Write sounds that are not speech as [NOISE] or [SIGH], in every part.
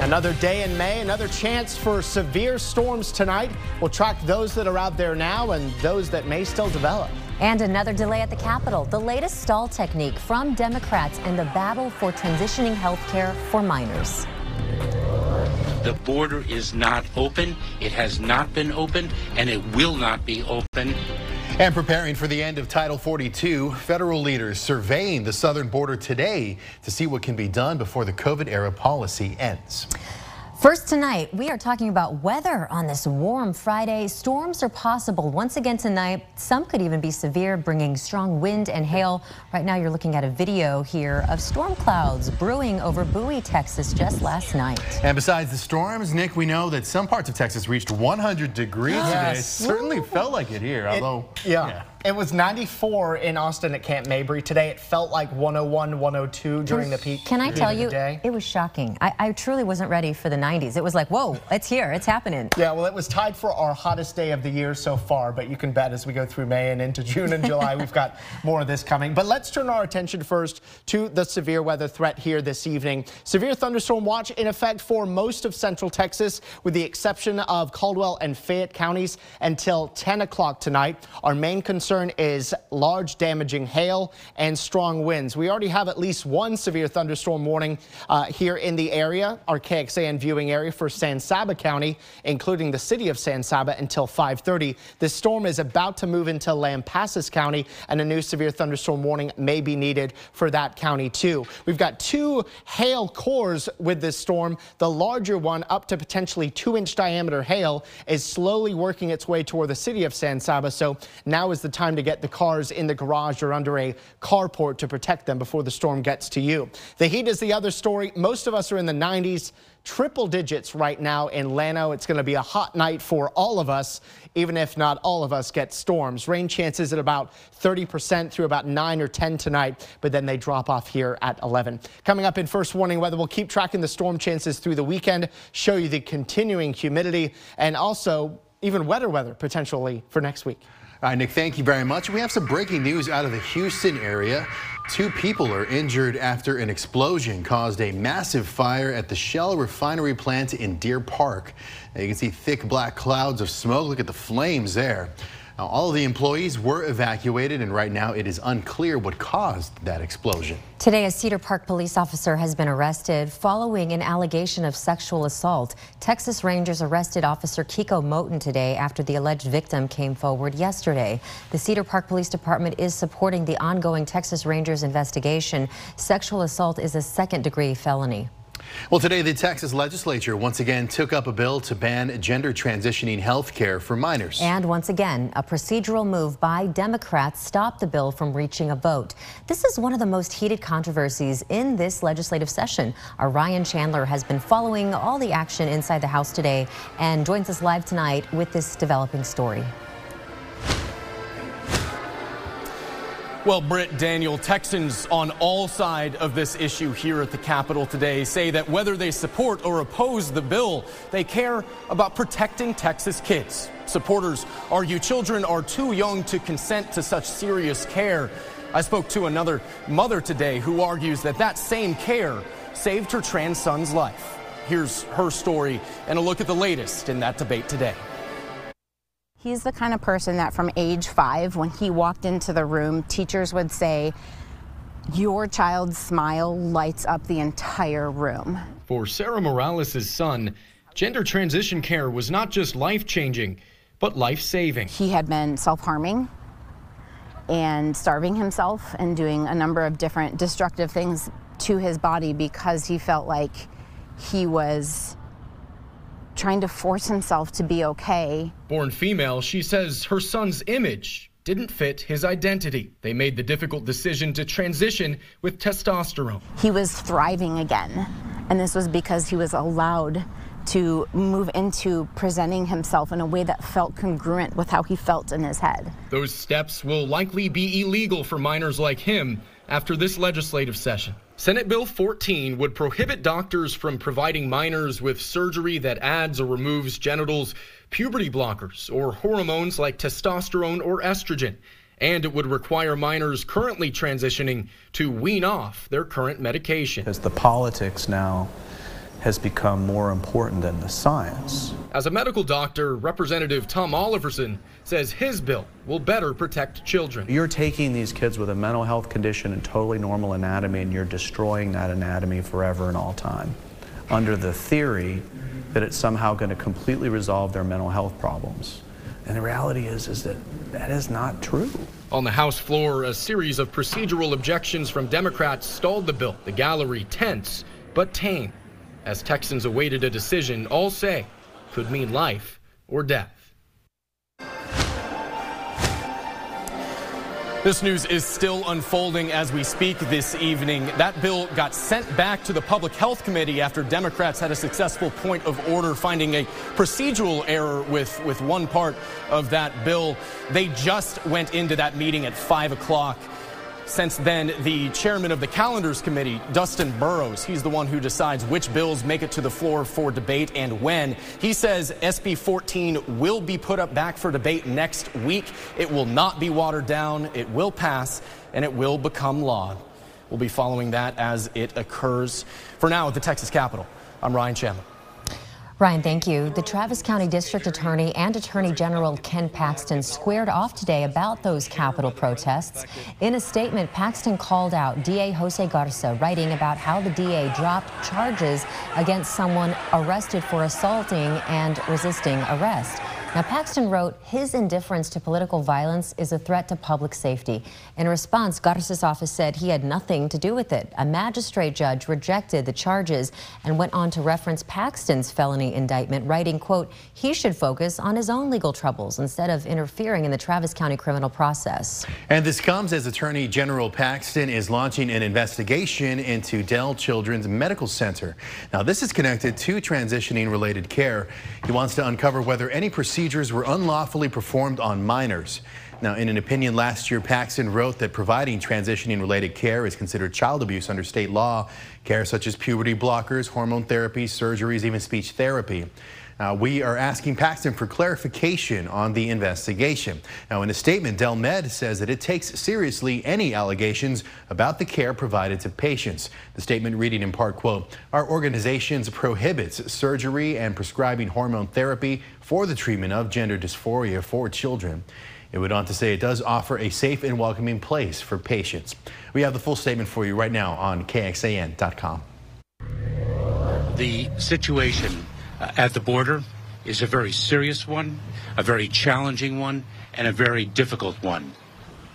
Another day in May, another chance for severe storms tonight. We'll track those that are out there now and those that may still develop. And another delay at the Capitol. The latest stall technique from Democrats in the battle for transitioning health care for minors. The border is not open. It has not been opened, and it will not be open and preparing for the end of Title 42, federal leaders surveying the southern border today to see what can be done before the COVID era policy ends. First tonight, we are talking about weather on this warm Friday. Storms are possible once again tonight. Some could even be severe, bringing strong wind and hail. Right now, you're looking at a video here of storm clouds brewing over Bowie, Texas just last night. And besides the storms, Nick, we know that some parts of Texas reached 100 degrees yes. today. It certainly felt like it here, although. It, yeah. yeah. It was 94 in Austin at Camp Mabry. Today it felt like 101, 102 during the peak. Can I tell you, it was shocking. I, I, truly wasn't ready for the 90s. It was like, whoa, it's here, it's happening. Yeah, well, it was tied for our hottest day of the year so far, but you can bet as we go through May and into June and July, we've got [LAUGHS] more of this coming. But let's turn our attention first to the severe weather threat here this evening. Severe thunderstorm watch in effect for most of central Texas, with the exception of Caldwell and Fayette counties until 10 o'clock tonight. Our main concern concern is large damaging hail and strong winds. We already have at least one severe thunderstorm warning uh, here in the area, our KXAN viewing area for San Saba County, including the city of San Saba until 530. This storm is about to move into Lampasas County and a new severe thunderstorm warning may be needed for that county too. We've got two hail cores with this storm. The larger one up to potentially two inch diameter hail is slowly working its way toward the city of San Saba. So now is the time to get the cars in the garage or under a carport to protect them before the storm gets to you. The heat is the other story. Most of us are in the 90s, triple digits right now in Llano. It's going to be a hot night for all of us, even if not all of us get storms. Rain chances at about 30% through about 9 or 10 tonight, but then they drop off here at 11. Coming up in first warning weather, we'll keep tracking the storm chances through the weekend, show you the continuing humidity, and also even wetter weather potentially for next week. All right, Nick, thank you very much. We have some breaking news out of the Houston area. Two people are injured after an explosion caused a massive fire at the Shell refinery plant in Deer Park. Now you can see thick black clouds of smoke. Look at the flames there. Now, all of the employees were evacuated, and right now it is unclear what caused that explosion. Today, a Cedar Park police officer has been arrested following an allegation of sexual assault. Texas Rangers arrested Officer Kiko Moten today after the alleged victim came forward yesterday. The Cedar Park Police Department is supporting the ongoing Texas Rangers investigation. Sexual assault is a second degree felony. Well, today the Texas legislature once again took up a bill to ban gender transitioning health care for minors. And once again, a procedural move by Democrats stopped the bill from reaching a vote. This is one of the most heated controversies in this legislative session. Our Ryan Chandler has been following all the action inside the House today and joins us live tonight with this developing story. Well, Britt Daniel, Texans on all side of this issue here at the Capitol today say that whether they support or oppose the bill, they care about protecting Texas kids. Supporters argue children are too young to consent to such serious care. I spoke to another mother today who argues that that same care saved her trans son's life. Here's her story and a look at the latest in that debate today. He's the kind of person that from age five, when he walked into the room, teachers would say, Your child's smile lights up the entire room. For Sarah Morales' son, gender transition care was not just life changing, but life saving. He had been self harming and starving himself and doing a number of different destructive things to his body because he felt like he was trying to force himself to be okay. Born female, she says her son's image didn't fit his identity. They made the difficult decision to transition with testosterone. He was thriving again, and this was because he was allowed to move into presenting himself in a way that felt congruent with how he felt in his head. Those steps will likely be illegal for minors like him after this legislative session. Senate Bill 14 would prohibit doctors from providing minors with surgery that adds or removes genitals, puberty blockers, or hormones like testosterone or estrogen. And it would require minors currently transitioning to wean off their current medication. As the politics now has become more important than the science. As a medical doctor, Representative Tom Oliverson says his bill will better protect children. You're taking these kids with a mental health condition and totally normal anatomy and you're destroying that anatomy forever and all time under the theory that it's somehow going to completely resolve their mental health problems. And the reality is, is that that is not true. On the House floor, a series of procedural objections from Democrats stalled the bill. The gallery tense, but tame. As Texans awaited a decision, all say could mean life or death. This news is still unfolding as we speak this evening. That bill got sent back to the Public Health Committee after Democrats had a successful point of order finding a procedural error with, with one part of that bill. They just went into that meeting at 5 o'clock. Since then, the chairman of the calendars committee, Dustin Burrows, he's the one who decides which bills make it to the floor for debate and when. He says SB 14 will be put up back for debate next week. It will not be watered down, it will pass, and it will become law. We'll be following that as it occurs. For now, at the Texas Capitol, I'm Ryan Chandler. Ryan, thank you. The Travis County District Attorney and Attorney General Ken Paxton squared off today about those Capitol protests. In a statement, Paxton called out DA Jose Garza, writing about how the DA dropped charges against someone arrested for assaulting and resisting arrest. Now, Paxton wrote, his indifference to political violence is a threat to public safety. In response, Garza's office said he had nothing to do with it. A magistrate judge rejected the charges and went on to reference Paxton's felony indictment, writing, quote, he should focus on his own legal troubles instead of interfering in the Travis County criminal process. And this comes as Attorney General Paxton is launching an investigation into Dell Children's Medical Center. Now, this is connected to transitioning related care. He wants to uncover whether any procedure procedures were unlawfully performed on minors. Now, in an opinion last year, Paxton wrote that providing transitioning related care is considered child abuse under state law. Care such as puberty blockers, hormone therapy, surgeries, even speech therapy. Uh, we are asking Paxton for clarification on the investigation. Now, in a statement, Dell Med says that it takes seriously any allegations about the care provided to patients. The statement reading in part, quote, our organization prohibits surgery and prescribing hormone therapy for the treatment of gender dysphoria for children. It went on to say it does offer a safe and welcoming place for patients. We have the full statement for you right now on KXAN.com. The situation Uh, at the border is a very serious one, a very challenging one, and a very difficult one.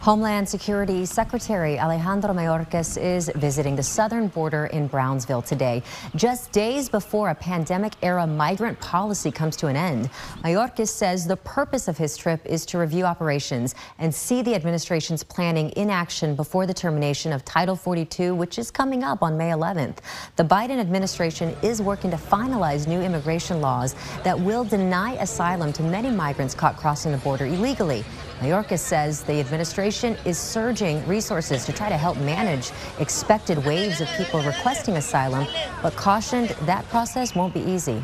Homeland Security Secretary Alejandro Mayorkas is visiting the southern border in Brownsville today, just days before a pandemic era migrant policy comes to an end. Mayorkas says the purpose of his trip is to review operations and see the administration's planning in action before the termination of Title 42, which is coming up on May 11th. The Biden administration is working to finalize new immigration laws that will deny asylum to many migrants caught crossing the border illegally. Mayorkas says the administration is surging resources to try to help manage expected waves of people requesting asylum, but cautioned that process won't be easy.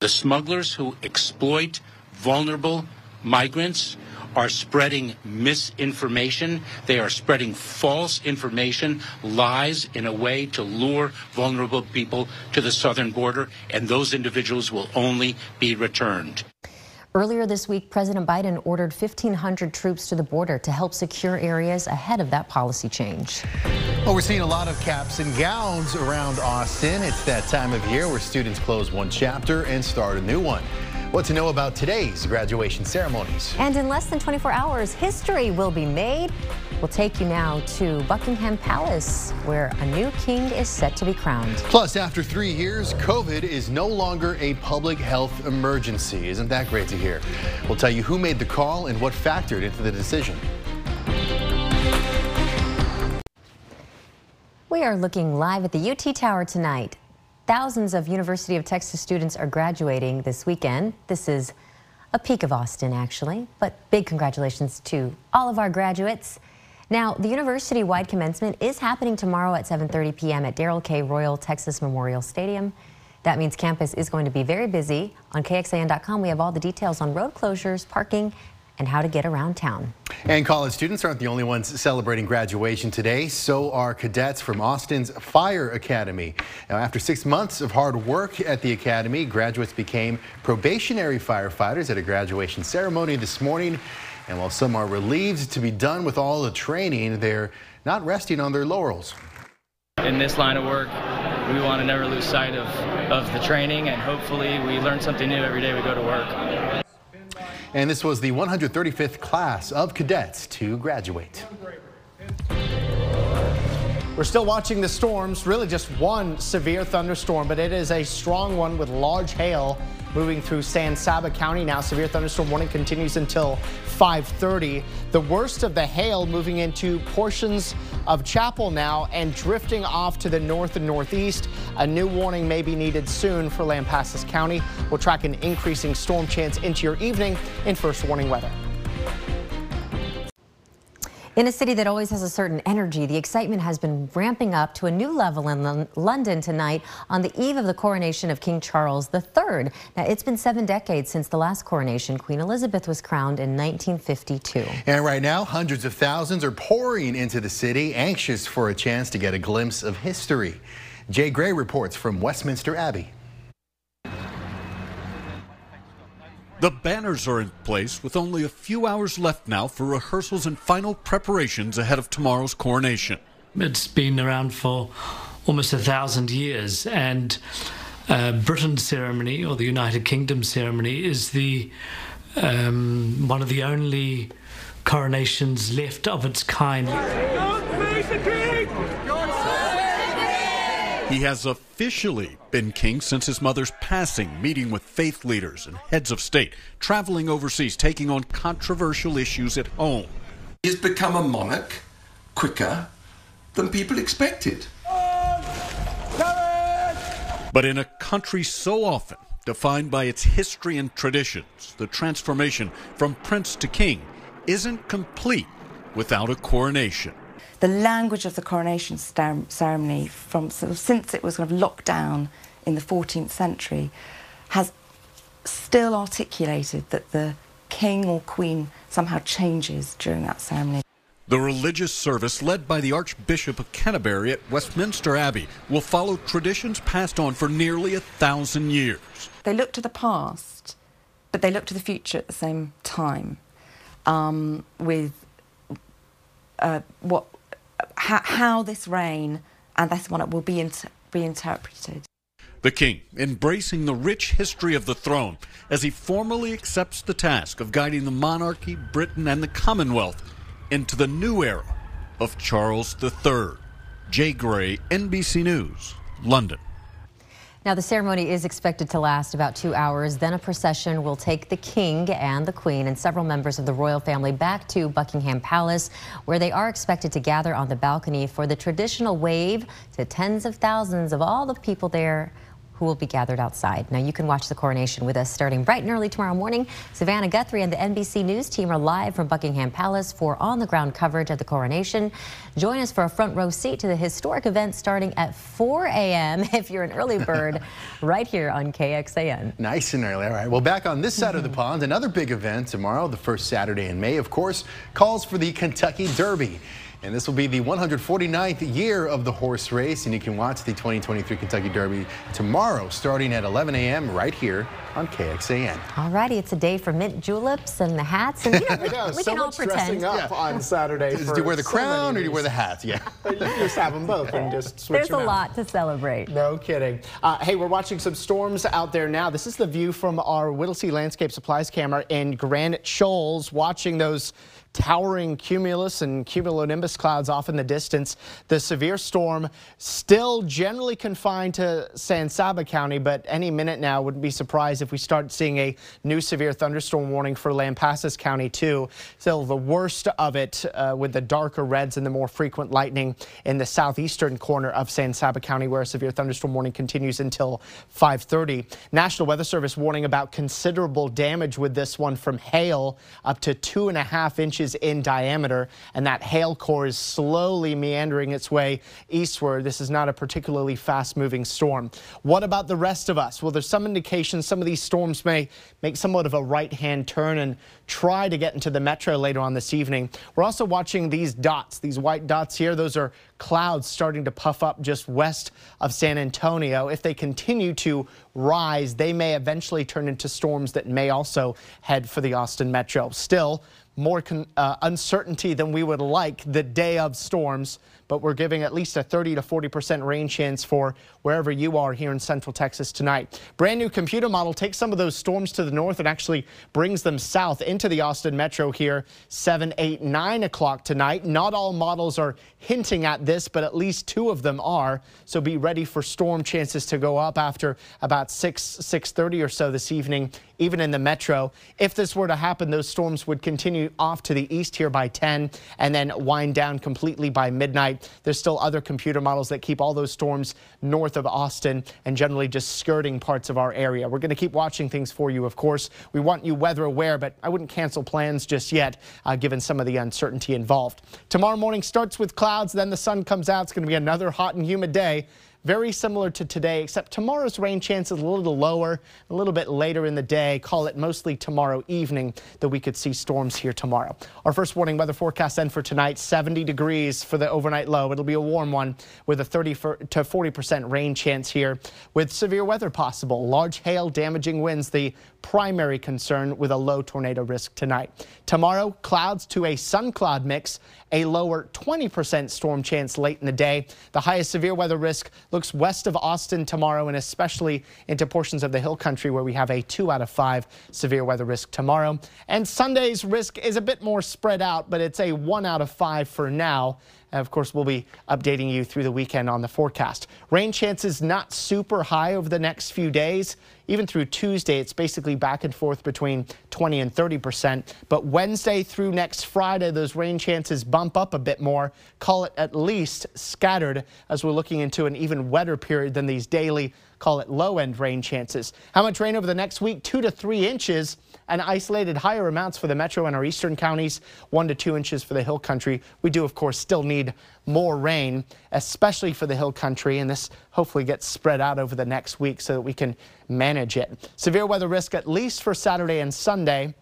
The smugglers who exploit vulnerable migrants are spreading misinformation. They are spreading false information, lies in a way to lure vulnerable people to the southern border, and those individuals will only be returned. Earlier this week, President Biden ordered 1,500 troops to the border to help secure areas ahead of that policy change. Well, we're seeing a lot of caps and gowns around Austin. It's that time of year where students close one chapter and start a new one. What to know about today's graduation ceremonies. And in less than 24 hours, history will be made. We'll take you now to Buckingham Palace, where a new king is set to be crowned. Plus, after three years, COVID is no longer a public health emergency. Isn't that great to hear? We'll tell you who made the call and what factored into the decision. We are looking live at the UT Tower tonight. Thousands of University of Texas students are graduating this weekend. This is a peak of Austin, actually, but big congratulations to all of our graduates. Now, the university-wide commencement is happening tomorrow at 7.30 p.m. at Darrell K. Royal Texas Memorial Stadium. That means campus is going to be very busy. On KXAN.com, we have all the details on road closures, parking, and how to get around town. And college students aren't the only ones celebrating graduation today. So are cadets from Austin's Fire Academy. Now, after six months of hard work at the academy, graduates became probationary firefighters at a graduation ceremony this morning. And while some are relieved to be done with all the training, they're not resting on their laurels. In this line of work, we want to never lose sight of, of the training and hopefully we learn something new every day we go to work. And this was the 135th class of cadets to graduate. We're still watching the storms, really just one severe thunderstorm, but it is a strong one with large hail moving through San Saba County now. Severe thunderstorm warning continues until 530. The worst of the hail moving into portions of Chappel now and drifting off to the north and northeast. A new warning may be needed soon for Lampasas County. We'll track an increasing storm chance into your evening in first warning weather. In a city that always has a certain energy, the excitement has been ramping up to a new level in London tonight on the eve of the coronation of King Charles III. Now, it's been seven decades since the last coronation. Queen Elizabeth was crowned in 1952. And right now, hundreds of thousands are pouring into the city, anxious for a chance to get a glimpse of history. Jay Gray reports from Westminster Abbey. The banners are in place with only a few hours left now for rehearsals and final preparations ahead of tomorrow's coronation. It's been around for almost a thousand years, and uh, Britain's ceremony or the United Kingdom ceremony is the um, one of the only coronations left of its kind. He has officially been king since his mother's passing, meeting with faith leaders and heads of state, traveling overseas, taking on controversial issues at home. He's become a monarch quicker than people expected. But in a country so often defined by its history and traditions, the transformation from prince to king isn't complete without a coronation the language of the coronation ceremony from sort of since it was kind of locked down in the 14th century has still articulated that the king or queen somehow changes during that ceremony. The religious service, led by the Archbishop of Canterbury at Westminster Abbey, will follow traditions passed on for nearly a thousand years. They look to the past, but they look to the future at the same time, um, with uh, what how, how this reign and this one will be, inter- be interpreted. The king embracing the rich history of the throne as he formally accepts the task of guiding the monarchy, Britain, and the Commonwealth into the new era of Charles III. Jay Gray, NBC News, London. Now, the ceremony is expected to last about two hours. Then a procession will take the king and the queen and several members of the royal family back to Buckingham Palace, where they are expected to gather on the balcony for the traditional wave to tens of thousands of all the people there who will be gathered outside. Now, you can watch the coronation with us starting bright and early tomorrow morning. Savannah Guthrie and the NBC News team are live from Buckingham Palace for on-the-ground coverage of the coronation. Join us for a front row seat to the historic event starting at 4 a.m. [LAUGHS] if you're an early bird [LAUGHS] right here on KXAN. Nice and early. All right. Well, back on this side of the mm-hmm. pond, another big event tomorrow, the first Saturday in May, of course, calls for the Kentucky Derby. And this will be the 149th year of the horse race, and you can watch the 2023 Kentucky Derby tomorrow starting at 11 a.m. right here on KXAN. All righty, it's a day for mint juleps and the hats, and [LAUGHS] you know, we, know, we so can all pretend. up yeah. on Saturday. Do you wear the crown or do you wear the hat? Yeah. [LAUGHS] you just have them both and just switch them up. There's them a out. lot to celebrate. No kidding. Uh, hey, we're watching some storms out there now. This is the view from our Whittlesey Landscape Supplies camera in Granite Shoals, watching those towering cumulus and cumulonimbus clouds off in the distance. The severe storm still generally confined to San Saba County, but any minute now wouldn't be surprised if we start seeing a new severe thunderstorm warning for Lampasas County too. Still the worst of it uh, with the darker reds and the more frequent lightning in the southeastern corner of San Saba County where a severe thunderstorm warning continues until 530. National Weather Service warning about considerable damage with this one from hail up to two and a half inches inches in diameter, and that hail core is slowly meandering its way eastward. This is not a particularly fast moving storm. What about the rest of us? Well, there's some indications some of these storms may make somewhat of a right hand turn and try to get into the metro later on this evening. We're also watching these dots, these white dots here. Those are clouds starting to puff up just west of San Antonio. If they continue to rise, they may eventually turn into storms that may also head for the Austin metro. Still, more uh, uncertainty than we would like the day of storms, but we're giving at least a 30 to 40 percent rain chance for wherever you are here in central Texas tonight. Brand new computer model takes some of those storms to the north and actually brings them south into the Austin metro here 7, 8, 9 o'clock tonight. Not all models are hinting at this, but at least two of them are. So be ready for storm chances to go up after about 6, 6.30 or so this evening, even in the metro. If this were to happen, those storms would continue off to the east here by 10 and then wind down completely by midnight. There's still other computer models that keep all those storms north of Austin and generally just skirting parts of our area. We're going to keep watching things for you, of course. We want you weather aware, but I wouldn't cancel plans just yet, uh, given some of the uncertainty involved. Tomorrow morning starts with clouds, then the sun comes out. It's going to be another hot and humid day. Very similar to today, except tomorrow's rain chance is a little lower, a little bit later in the day. Call it mostly tomorrow evening that we could see storms here tomorrow. Our first warning weather forecast then for tonight, 70 degrees for the overnight low. It'll be a warm one with a 30 to 40 percent rain chance here with severe weather possible. Large hail damaging winds, the primary concern with a low tornado risk tonight. Tomorrow, clouds to a sun cloud mix, a lower 20% storm chance late in the day. The highest severe weather risk looks west of Austin tomorrow and especially into portions of the hill country where we have a 2 out of 5 severe weather risk tomorrow. And Sunday's risk is a bit more spread out, but it's a 1 out of 5 for now. And of course, we'll be updating you through the weekend on the forecast. Rain chances not super high over the next few days. Even through Tuesday, it's basically back and forth between 20 and 30 percent. But Wednesday through next Friday, those rain chances bump up a bit more. Call it at least scattered as we're looking into an even wetter period than these daily, call it low end rain chances. How much rain over the next week? Two to three inches and isolated higher amounts for the metro and our eastern counties, one to two inches for the hill country. We do, of course, still need more rain, especially for the hill country, and this hopefully gets spread out over the next week so that we can manage it. Severe weather risk at least for Saturday and Sunday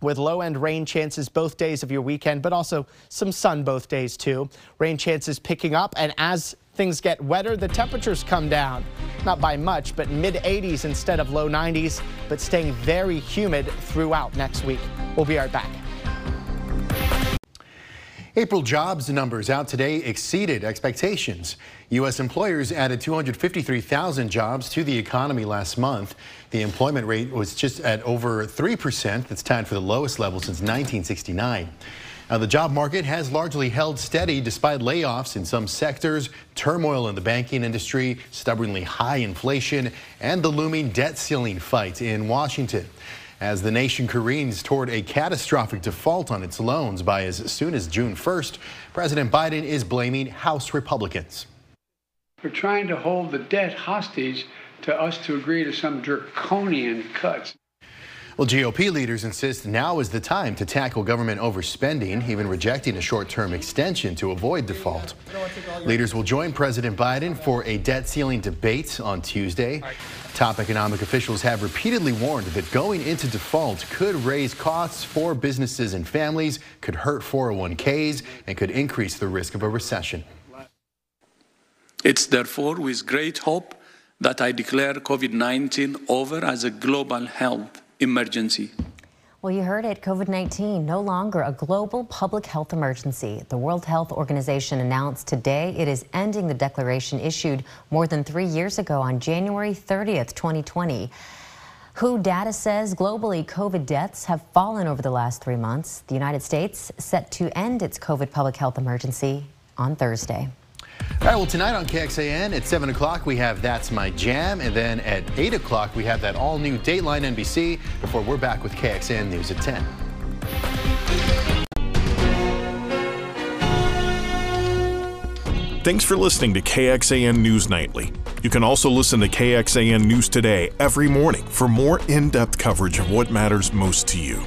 with low end rain chances both days of your weekend, but also some sun both days too. Rain chances picking up, and as things get wetter, the temperatures come down. Not by much, but mid 80s instead of low 90s, but staying very humid throughout next week. We'll be right back. April jobs numbers out today exceeded expectations. U.S. employers added 253,000 jobs to the economy last month. The employment rate was just at over 3%. That's tied for the lowest level since 1969. Now, the job market has largely held steady despite layoffs in some sectors, turmoil in the banking industry, stubbornly high inflation, and the looming debt ceiling fight in Washington. As the nation careens toward a catastrophic default on its loans by as soon as June 1st, President Biden is blaming House Republicans. We're trying to hold the debt hostage to us to agree to some draconian cuts. Well, GOP leaders insist now is the time to tackle government overspending, even rejecting a short-term extension to avoid default. Leaders will join President Biden for a debt ceiling debate on Tuesday. Top economic officials have repeatedly warned that going into default could raise costs for businesses and families, could hurt 401ks, and could increase the risk of a recession. It's therefore with great hope that I declare COVID-19 over as a global health emergency. Well, you heard it. COVID 19 no longer a global public health emergency. The World Health Organization announced today it is ending the declaration issued more than three years ago on January 30th, 2020. WHO data says globally COVID deaths have fallen over the last three months. The United States set to end its COVID public health emergency on Thursday. All right, well, tonight on KXAN at 7 o'clock, we have That's My Jam. And then at 8 o'clock, we have that all new Dateline NBC before we're back with KXAN News at 10. Thanks for listening to KXAN News Nightly. You can also listen to KXAN News Today every morning for more in depth coverage of what matters most to you.